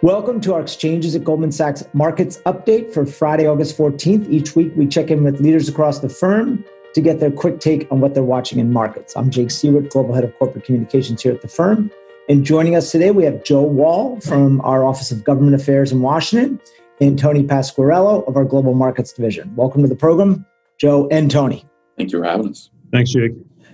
Welcome to our Exchanges at Goldman Sachs Markets Update for Friday, August 14th. Each week, we check in with leaders across the firm to get their quick take on what they're watching in markets. I'm Jake Siewert, Global Head of Corporate Communications here at the firm. And joining us today, we have Joe Wall from our Office of Government Affairs in Washington and Tony Pasquariello of our Global Markets Division. Welcome to the program, Joe and Tony. Thank you for having us. Thanks, Jake.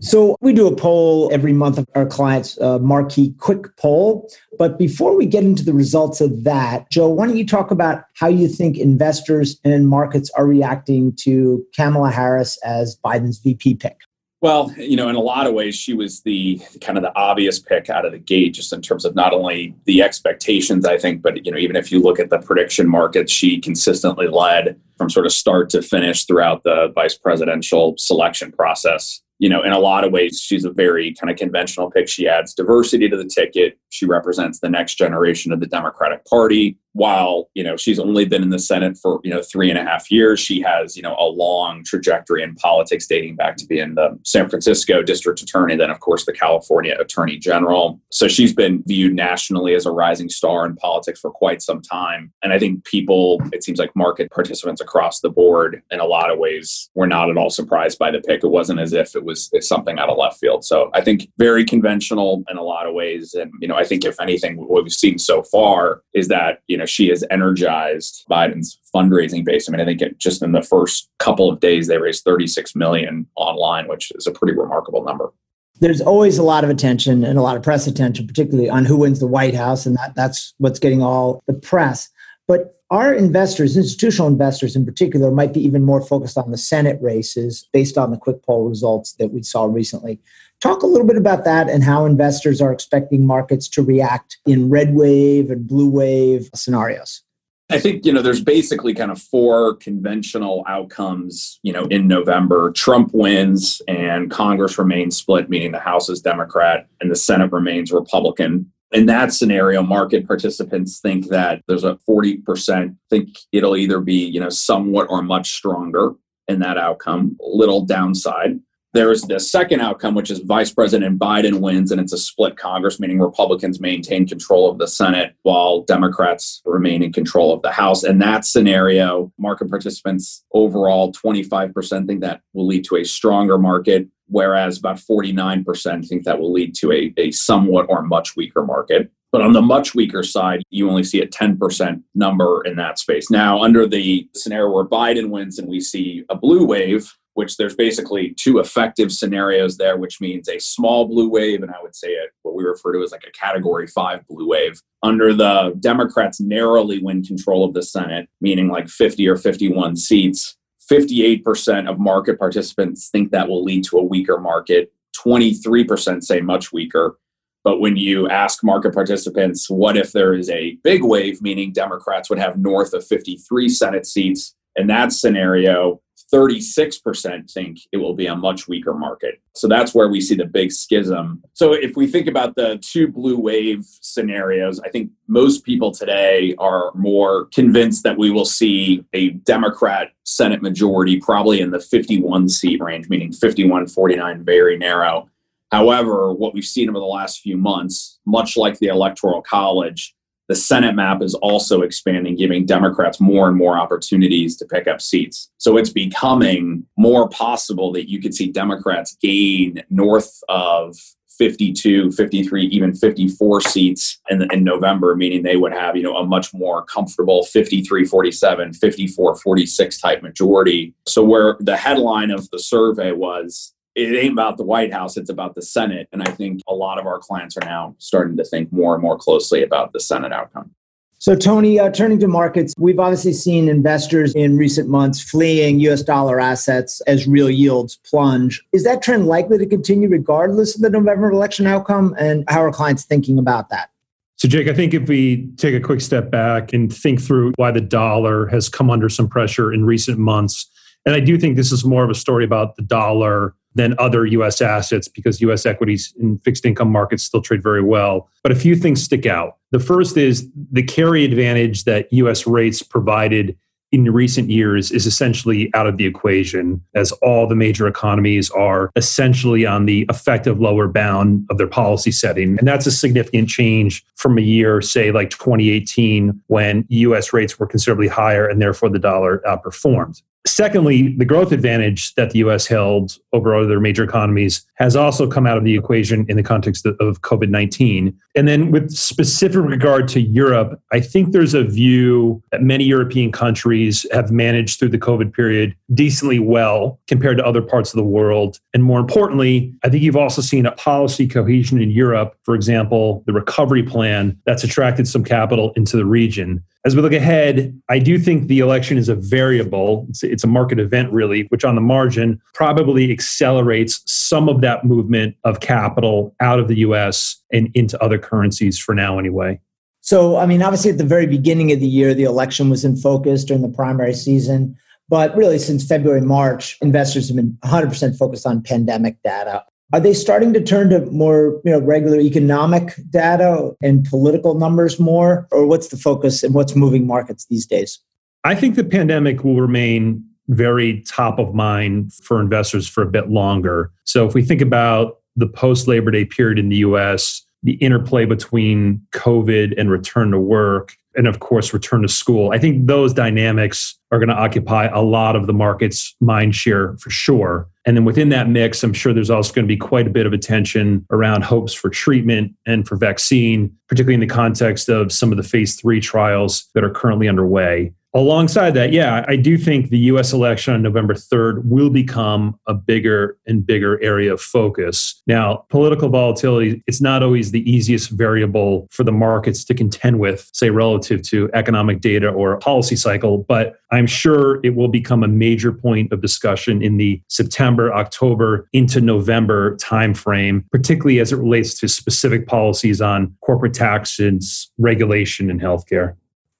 So we do a poll every month of our clients' uh, marquee quick poll. But before we get into the results of that, Joe, why don't you talk about how you think investors and markets are reacting to Kamala Harris as Biden's VP pick? Well, you know, in a lot of ways, she was the kind of the obvious pick out of the gate, just in terms of not only the expectations, I think, but, you know, even if you look at the prediction markets, she consistently led from sort of start to finish throughout the vice presidential selection process you know, in a lot of ways, she's a very kind of conventional pick. She adds diversity to the ticket. She represents the next generation of the Democratic Party while you know she's only been in the senate for you know three and a half years she has you know a long trajectory in politics dating back to being the san francisco district attorney then of course the california attorney general. So she's been viewed nationally as a rising star in politics for quite some time. And i think people it seems like market participants across the board in a lot of ways were not at all surprised by the pick. It wasn't as if it was something out of left field. So i think very conventional in a lot of ways. And you know i think if anything what we've seen so far is that you know know, she has energized Biden's fundraising base. I mean, I think it, just in the first couple of days, they raised 36 million online, which is a pretty remarkable number. There's always a lot of attention and a lot of press attention, particularly on who wins the White House, and that, that's what's getting all the press. But our investors, institutional investors in particular, might be even more focused on the Senate races based on the quick poll results that we saw recently. Talk a little bit about that and how investors are expecting markets to react in red wave and blue wave scenarios. I think, you know, there's basically kind of four conventional outcomes, you know, in November. Trump wins and Congress remains split, meaning the House is Democrat and the Senate remains Republican. In that scenario, market participants think that there's a 40% think it'll either be, you know, somewhat or much stronger in that outcome, little downside. There's the second outcome, which is Vice President Biden wins, and it's a split Congress, meaning Republicans maintain control of the Senate while Democrats remain in control of the House. And that scenario, market participants overall, 25% think that will lead to a stronger market, whereas about 49% think that will lead to a, a somewhat or much weaker market. But on the much weaker side, you only see a 10% number in that space. Now, under the scenario where Biden wins and we see a blue wave, which there's basically two effective scenarios there, which means a small blue wave, and I would say it, what we refer to as like a category five blue wave. Under the Democrats narrowly win control of the Senate, meaning like 50 or 51 seats, 58% of market participants think that will lead to a weaker market. 23% say much weaker. But when you ask market participants, what if there is a big wave, meaning Democrats would have north of 53 Senate seats? In that scenario, 36% think it will be a much weaker market. So that's where we see the big schism. So if we think about the two blue wave scenarios, I think most people today are more convinced that we will see a Democrat Senate majority probably in the 51 seat range, meaning 51 49, very narrow. However, what we've seen over the last few months, much like the Electoral College, the Senate map is also expanding, giving Democrats more and more opportunities to pick up seats. So it's becoming more possible that you could see Democrats gain north of 52, 53, even 54 seats in, in November, meaning they would have, you know, a much more comfortable 53, 47, 54, 46 type majority. So where the headline of the survey was it ain't about the White House, it's about the Senate. And I think a lot of our clients are now starting to think more and more closely about the Senate outcome. So, Tony, uh, turning to markets, we've obviously seen investors in recent months fleeing US dollar assets as real yields plunge. Is that trend likely to continue regardless of the November election outcome? And how are clients thinking about that? So, Jake, I think if we take a quick step back and think through why the dollar has come under some pressure in recent months, and I do think this is more of a story about the dollar than other US assets because US equities and fixed income markets still trade very well. But a few things stick out. The first is the carry advantage that US rates provided in recent years is essentially out of the equation as all the major economies are essentially on the effective lower bound of their policy setting. And that's a significant change from a year, say, like 2018, when US rates were considerably higher and therefore the dollar outperformed. Secondly, the growth advantage that the US held over other major economies has also come out of the equation in the context of COVID 19. And then, with specific regard to Europe, I think there's a view that many European countries have managed through the COVID period decently well compared to other parts of the world. And more importantly, I think you've also seen a policy cohesion in Europe. For example, the recovery plan that's attracted some capital into the region. As we look ahead, I do think the election is a variable. It's, it's, a market event, really, which on the margin probably accelerates some of that movement of capital out of the US and into other currencies for now, anyway. So, I mean, obviously, at the very beginning of the year, the election was in focus during the primary season. But really, since February, March, investors have been 100% focused on pandemic data. Are they starting to turn to more you know, regular economic data and political numbers more? Or what's the focus and what's moving markets these days? I think the pandemic will remain very top of mind for investors for a bit longer. So if we think about the post Labor Day period in the US, the interplay between COVID and return to work, and of course, return to school. I think those dynamics are going to occupy a lot of the market's mind share for sure. And then within that mix, I'm sure there's also going to be quite a bit of attention around hopes for treatment and for vaccine, particularly in the context of some of the phase three trials that are currently underway. Alongside that, yeah, I do think the US election on November 3rd will become a bigger and bigger area of focus. Now, political volatility, it's not always the easiest variable for the markets to contend with, say, relative to economic data or policy cycle, but I'm sure it will become a major point of discussion in the September, October into November timeframe, particularly as it relates to specific policies on corporate taxes, regulation, and healthcare.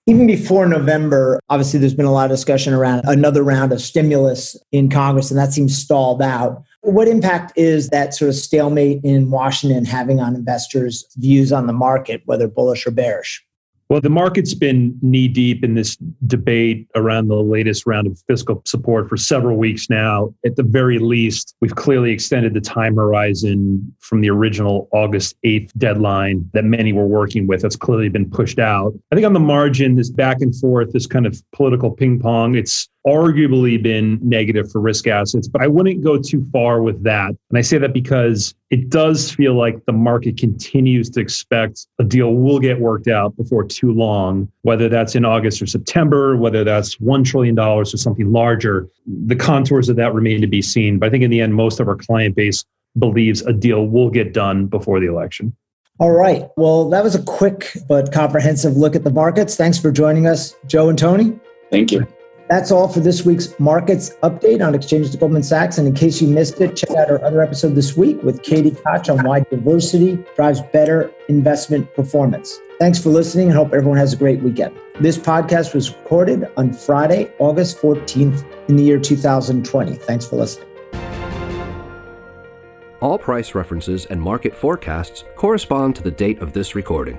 Even before November, obviously, there's been a lot of discussion around another round of stimulus in Congress, and that seems stalled out. What impact is that sort of stalemate in Washington having on investors' views on the market, whether bullish or bearish? Well, the market's been knee deep in this debate around the latest round of fiscal support for several weeks now. At the very least, we've clearly extended the time horizon from the original August 8th deadline that many were working with. That's clearly been pushed out. I think on the margin, this back and forth, this kind of political ping pong, it's arguably been negative for risk assets, but I wouldn't go too far with that. And I say that because it does feel like the market continues to expect a deal will get worked out before too long, whether that's in August or September, whether that's $1 trillion or something larger. The contours of that remain to be seen. But I think in the end, most of our client base believes a deal will get done before the election. All right. Well, that was a quick but comprehensive look at the markets. Thanks for joining us, Joe and Tony. Thank you. That's all for this week's markets update on exchanges to Goldman Sachs. And in case you missed it, check out our other episode this week with Katie Koch on why diversity drives better investment performance. Thanks for listening and hope everyone has a great weekend. This podcast was recorded on Friday, August 14th in the year 2020. Thanks for listening. All price references and market forecasts correspond to the date of this recording.